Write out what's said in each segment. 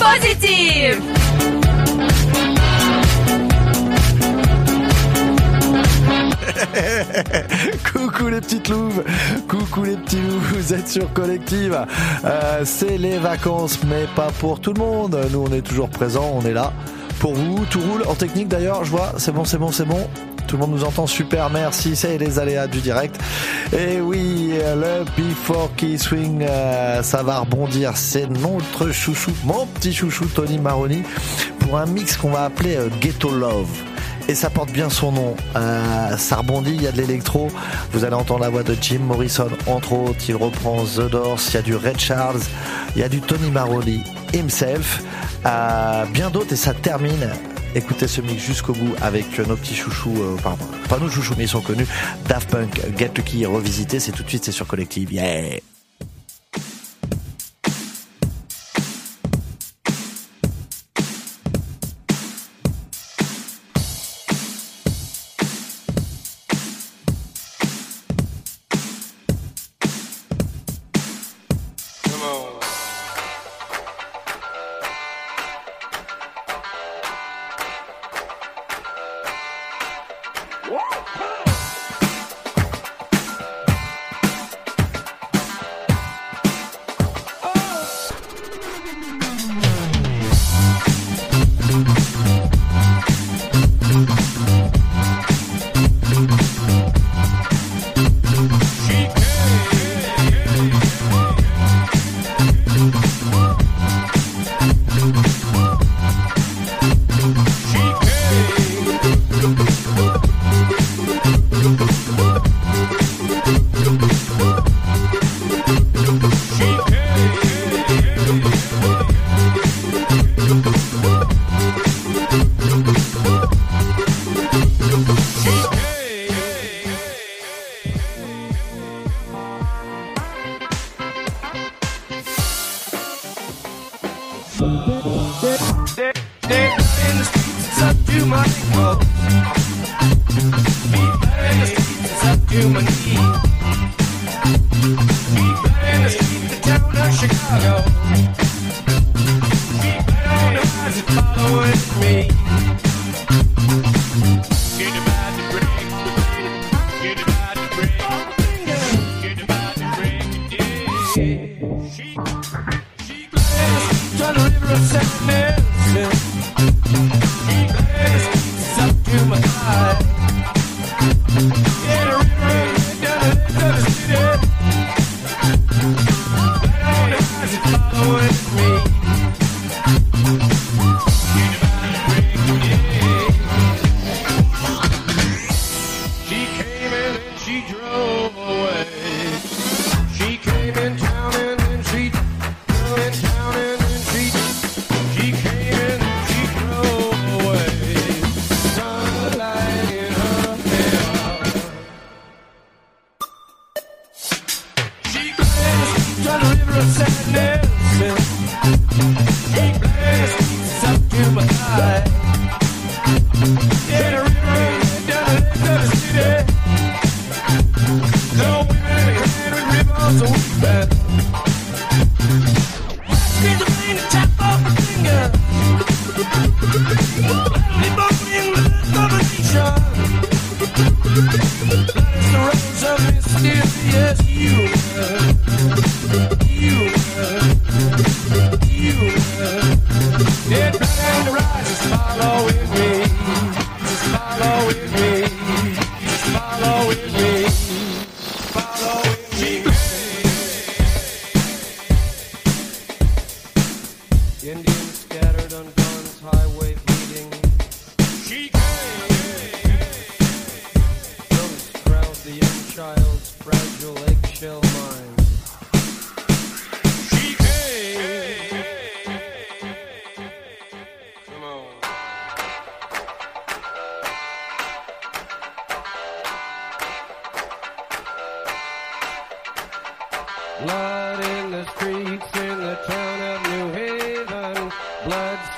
positive. Coucou les petites louves, coucou les petits loups, vous êtes sur Collective. Euh, c'est les vacances, mais pas pour tout le monde. Nous, on est toujours présents, on est là pour vous. Tout roule en technique d'ailleurs, je vois. C'est bon, c'est bon, c'est bon. Tout le monde nous entend super, merci. C'est les aléas du direct. Et oui, le Before Key Swing, euh, ça va rebondir. C'est notre chouchou, mon petit chouchou Tony Maroni, pour un mix qu'on va appeler euh, Ghetto Love et ça porte bien son nom. Euh, ça rebondit, il y a de l'électro. Vous allez entendre la voix de Jim Morrison, entre autres. Il reprend The Doors, il y a du Red Charles, il y a du Tony Maroni himself, bien d'autres et ça termine. Écoutez ce mix jusqu'au bout avec nos petits chouchous, euh, pardon, pas nos chouchous mais ils sont connus. Daft Punk, Get Lucky revisité, c'est tout de suite, c'est sur Collective. Yeah!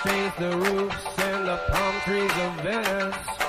Hey, hey,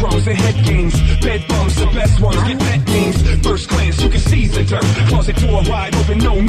breadcrumbs and head games. Bed bumps the best ones get pet names. First glance, you can seize the dirt. Closet door wide open, no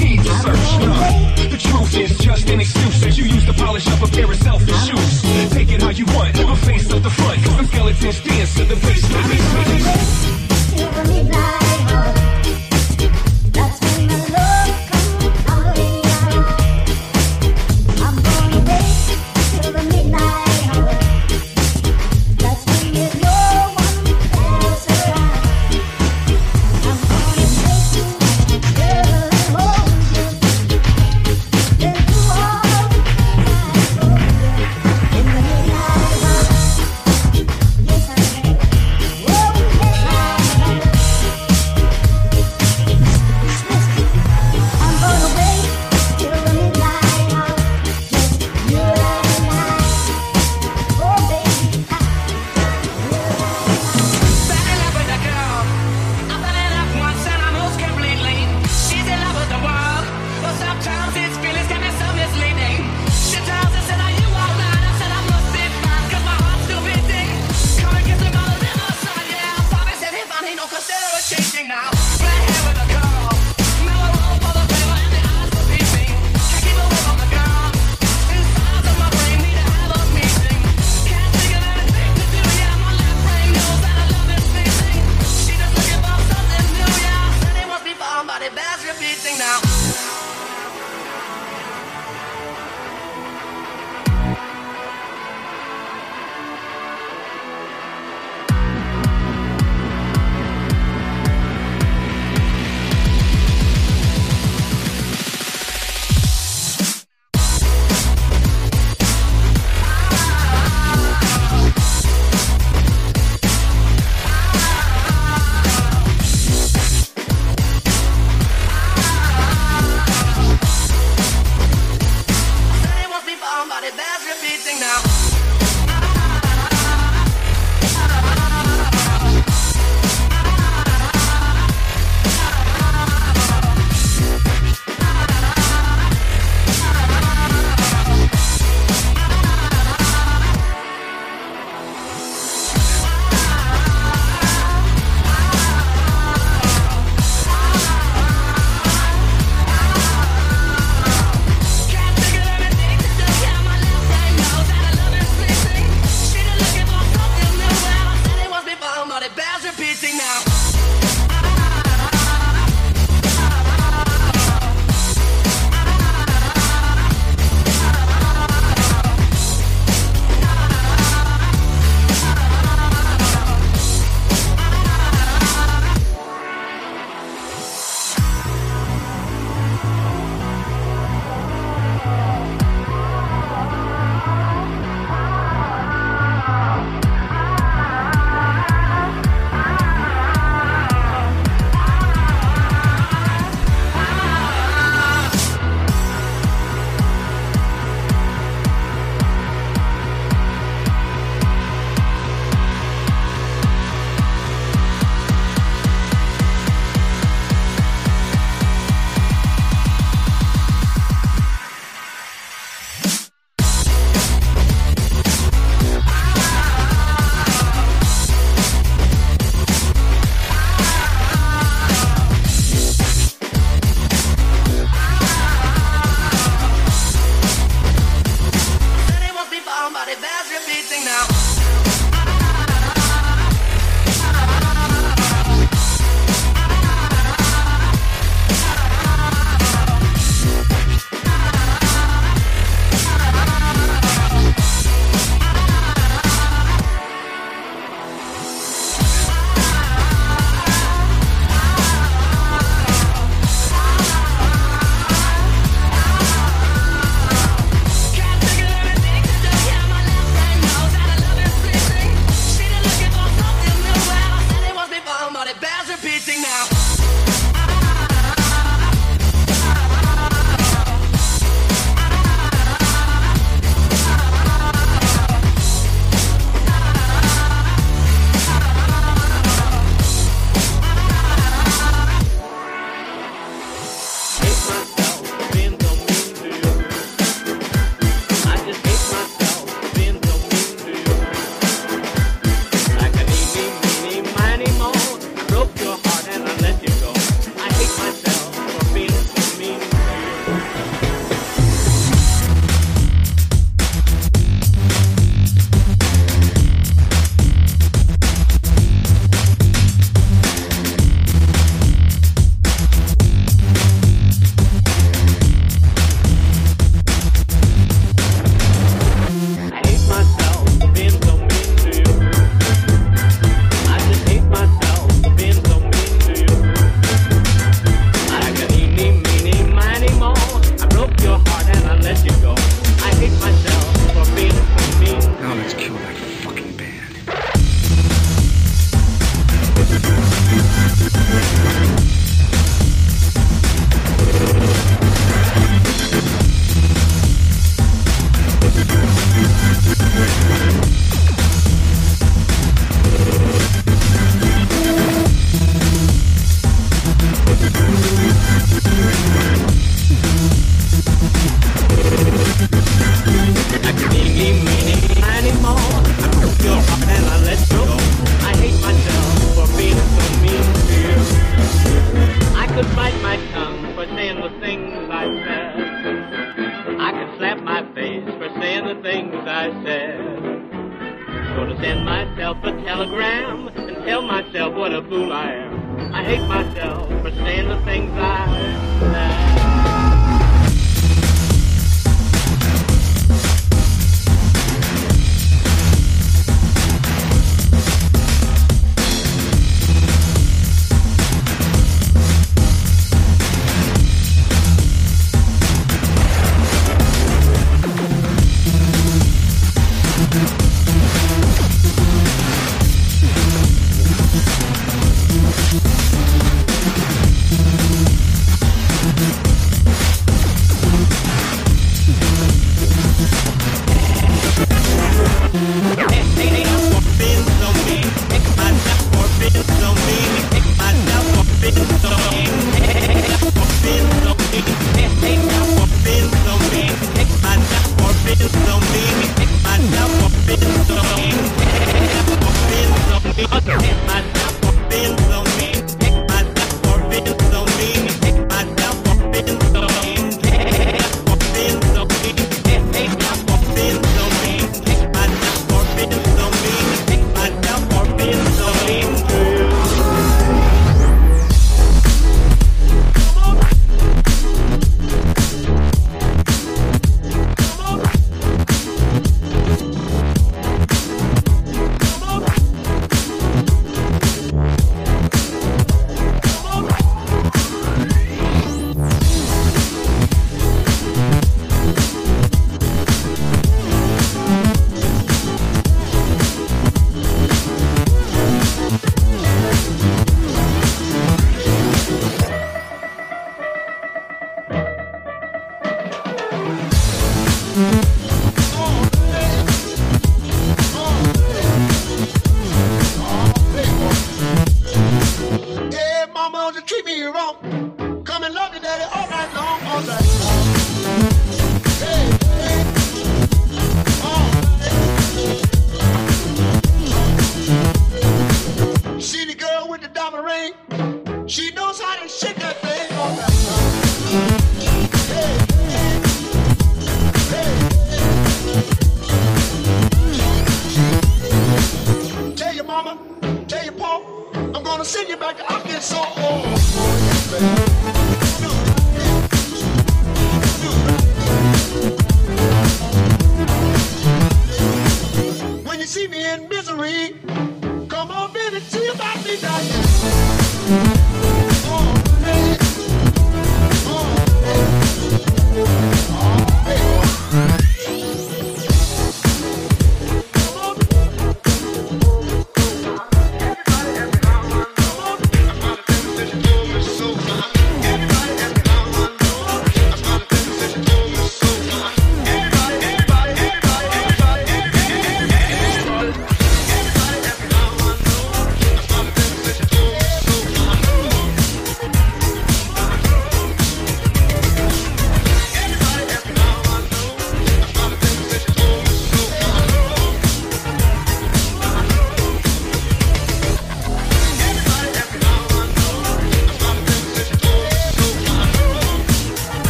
Mm-hmm.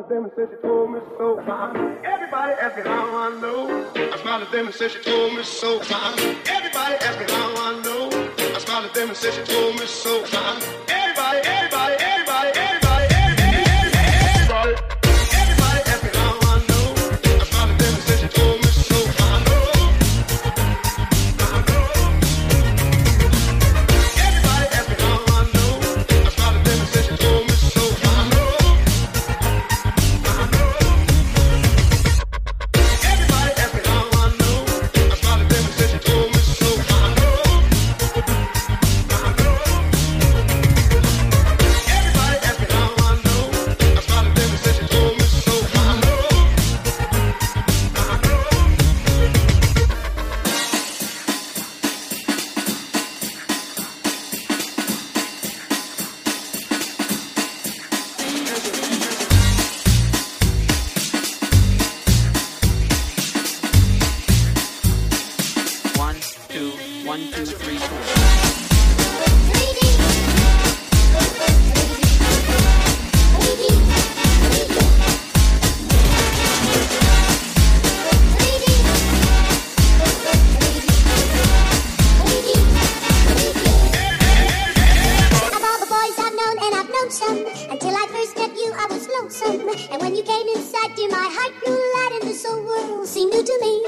smiled at them and said she told me so. Everybody asked me how I know. I smiled at them and said she told me so. Everybody asked me how I know. I smiled at them and said she told me so. Everybody, everybody, everybody. To me.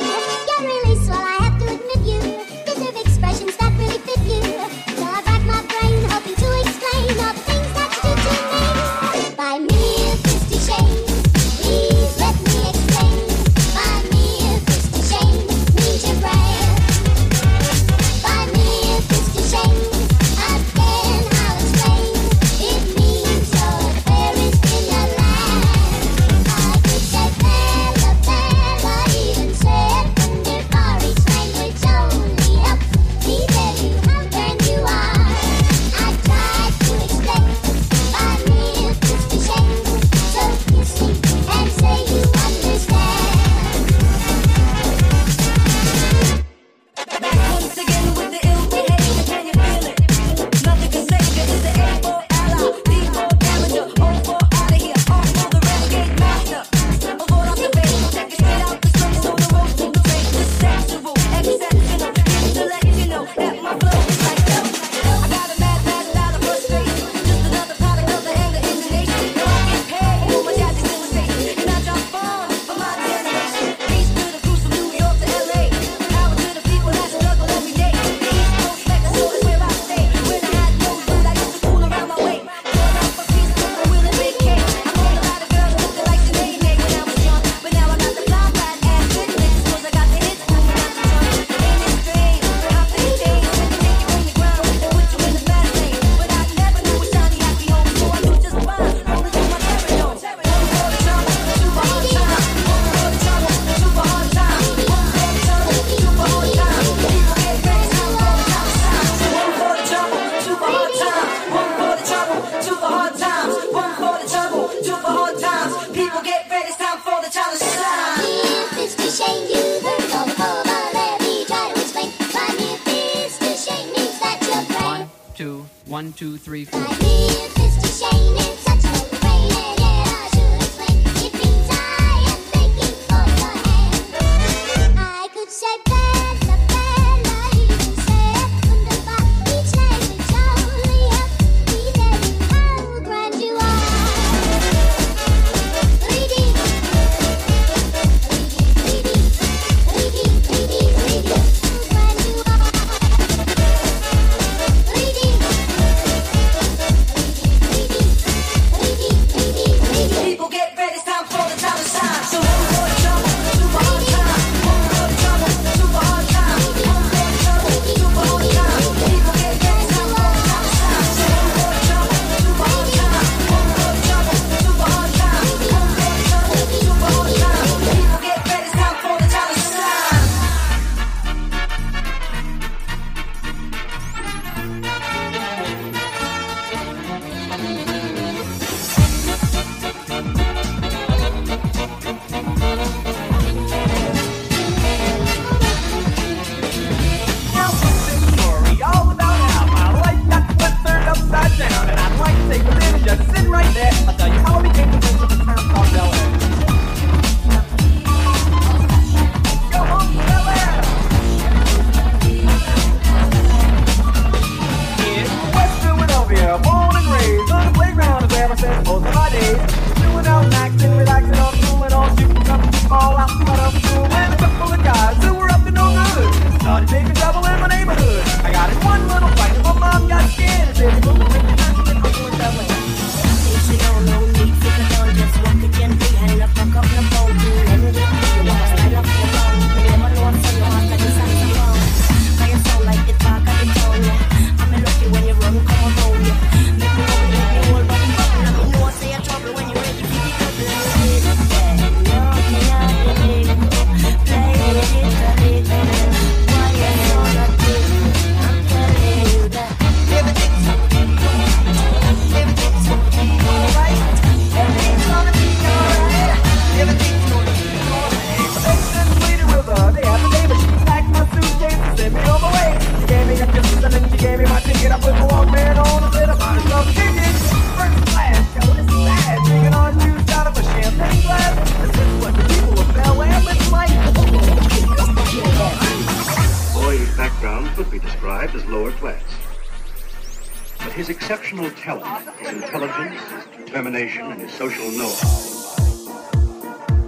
His exceptional talent, his intelligence, his determination, and his social know-how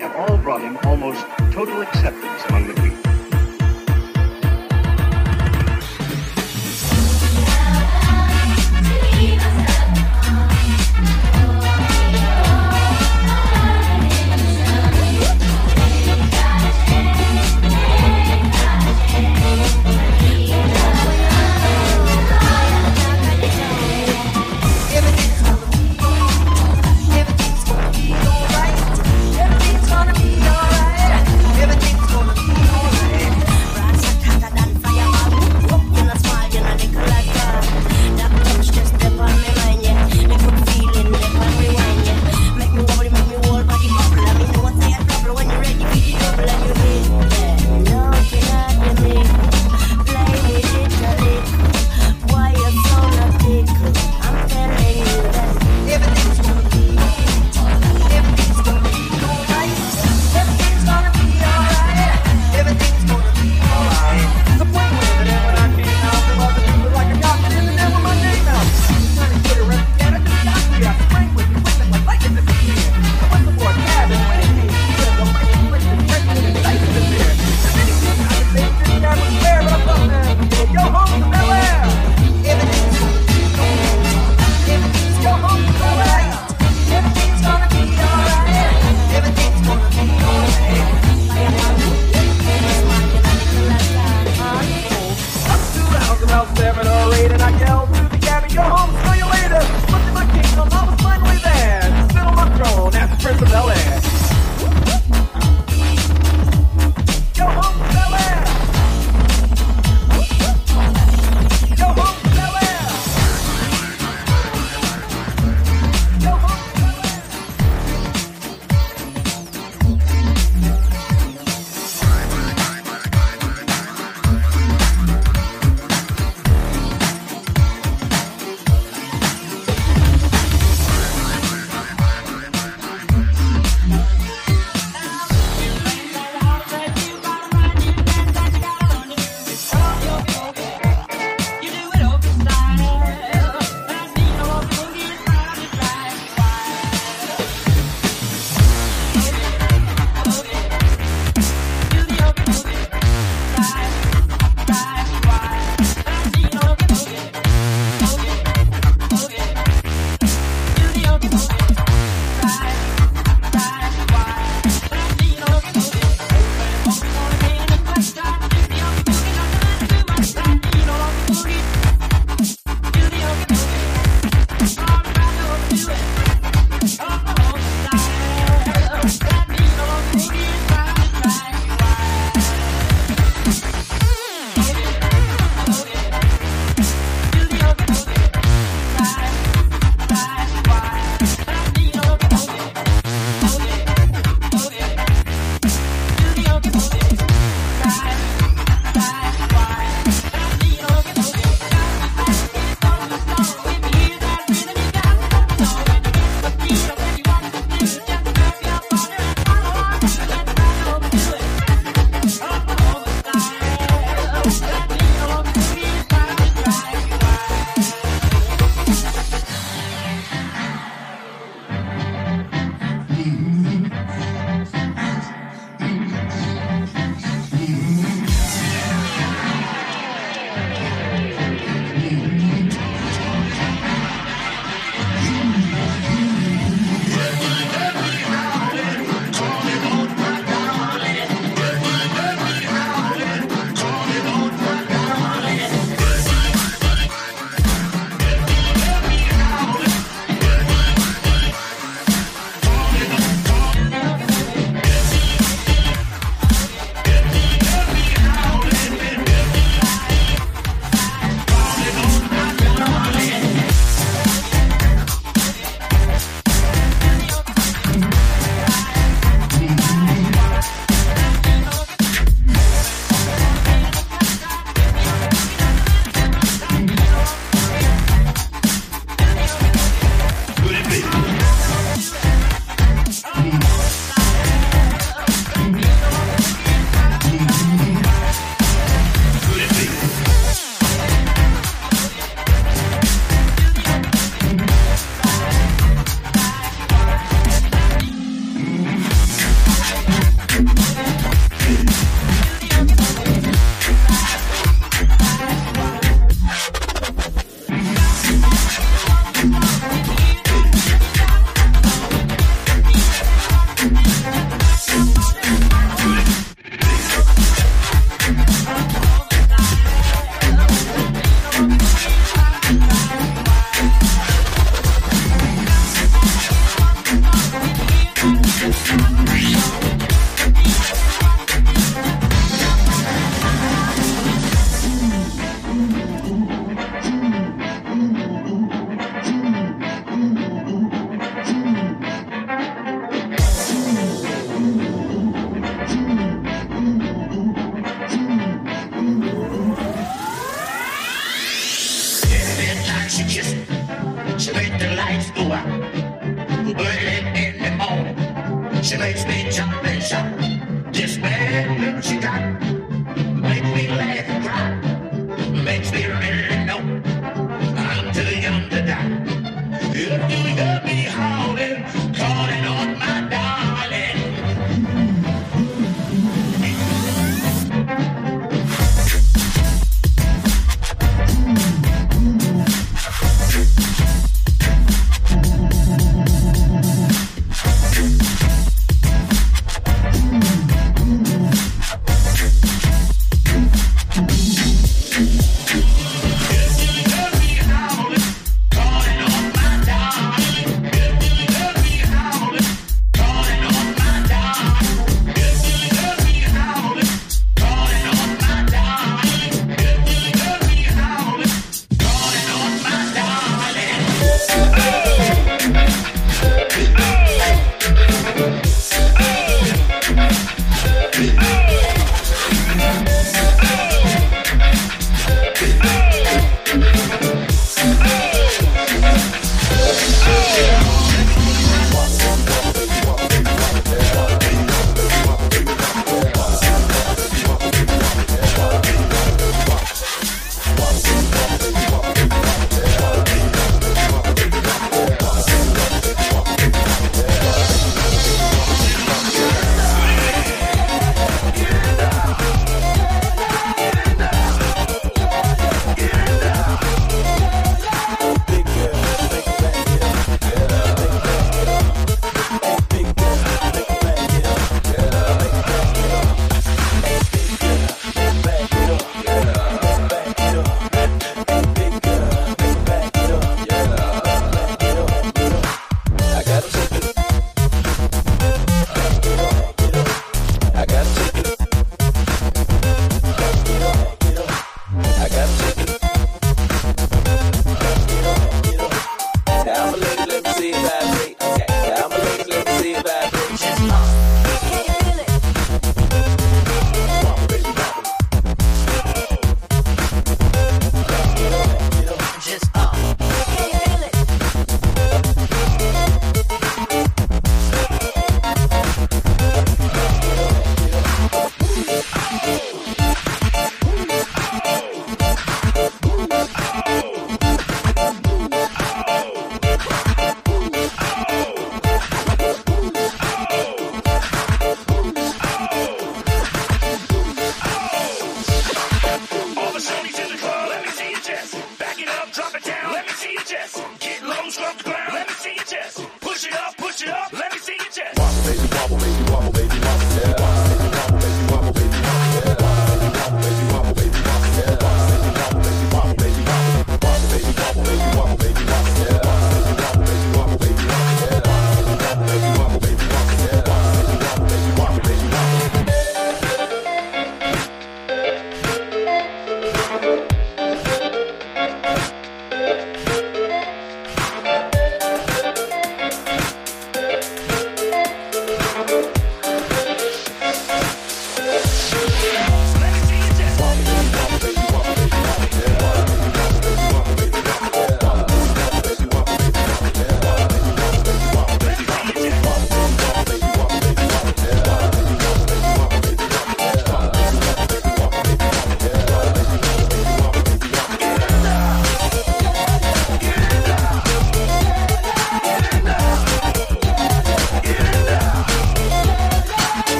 have all brought him almost total acceptance among the people. Bye.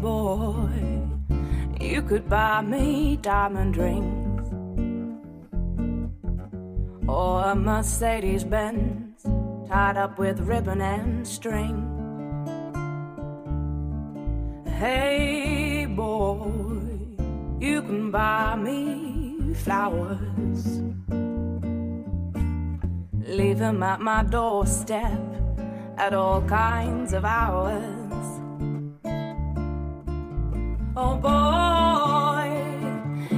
boy, you could buy me diamond rings or a Mercedes Benz tied up with ribbon and string. Hey, boy, you can buy me flowers. Leave them at my doorstep at all kinds of hours. Oh boy,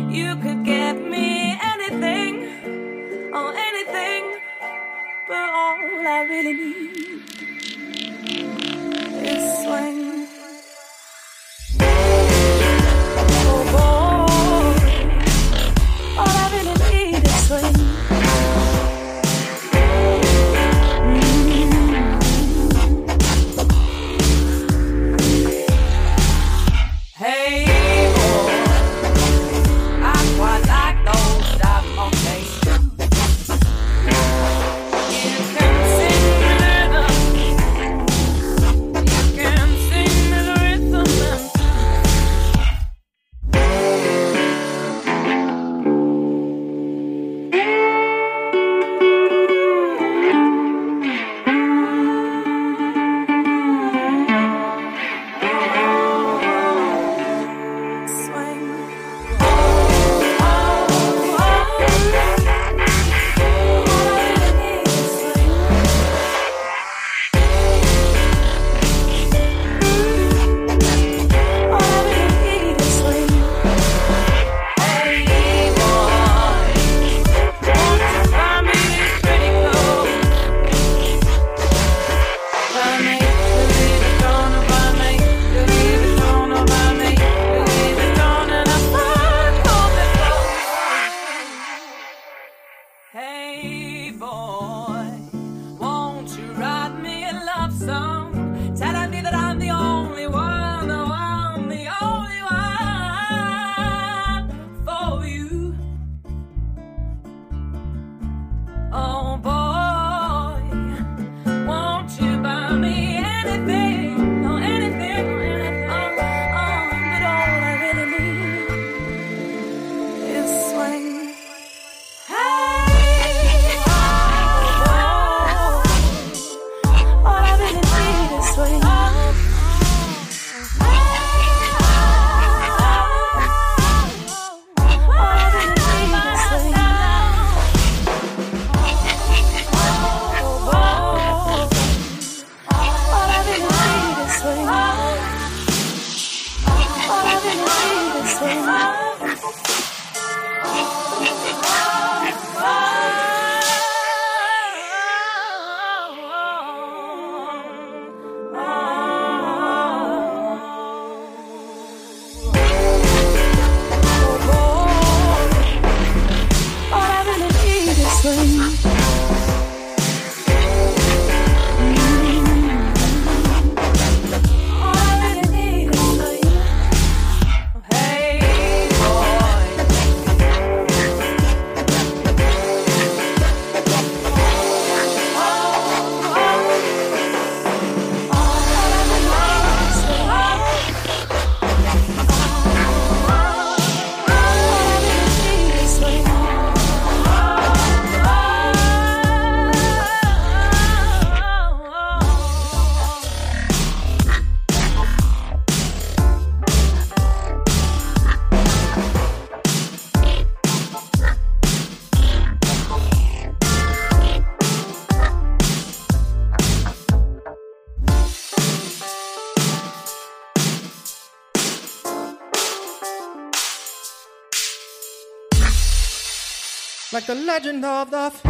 you could get me anything, oh anything, but all I really need is swing. the legend of the.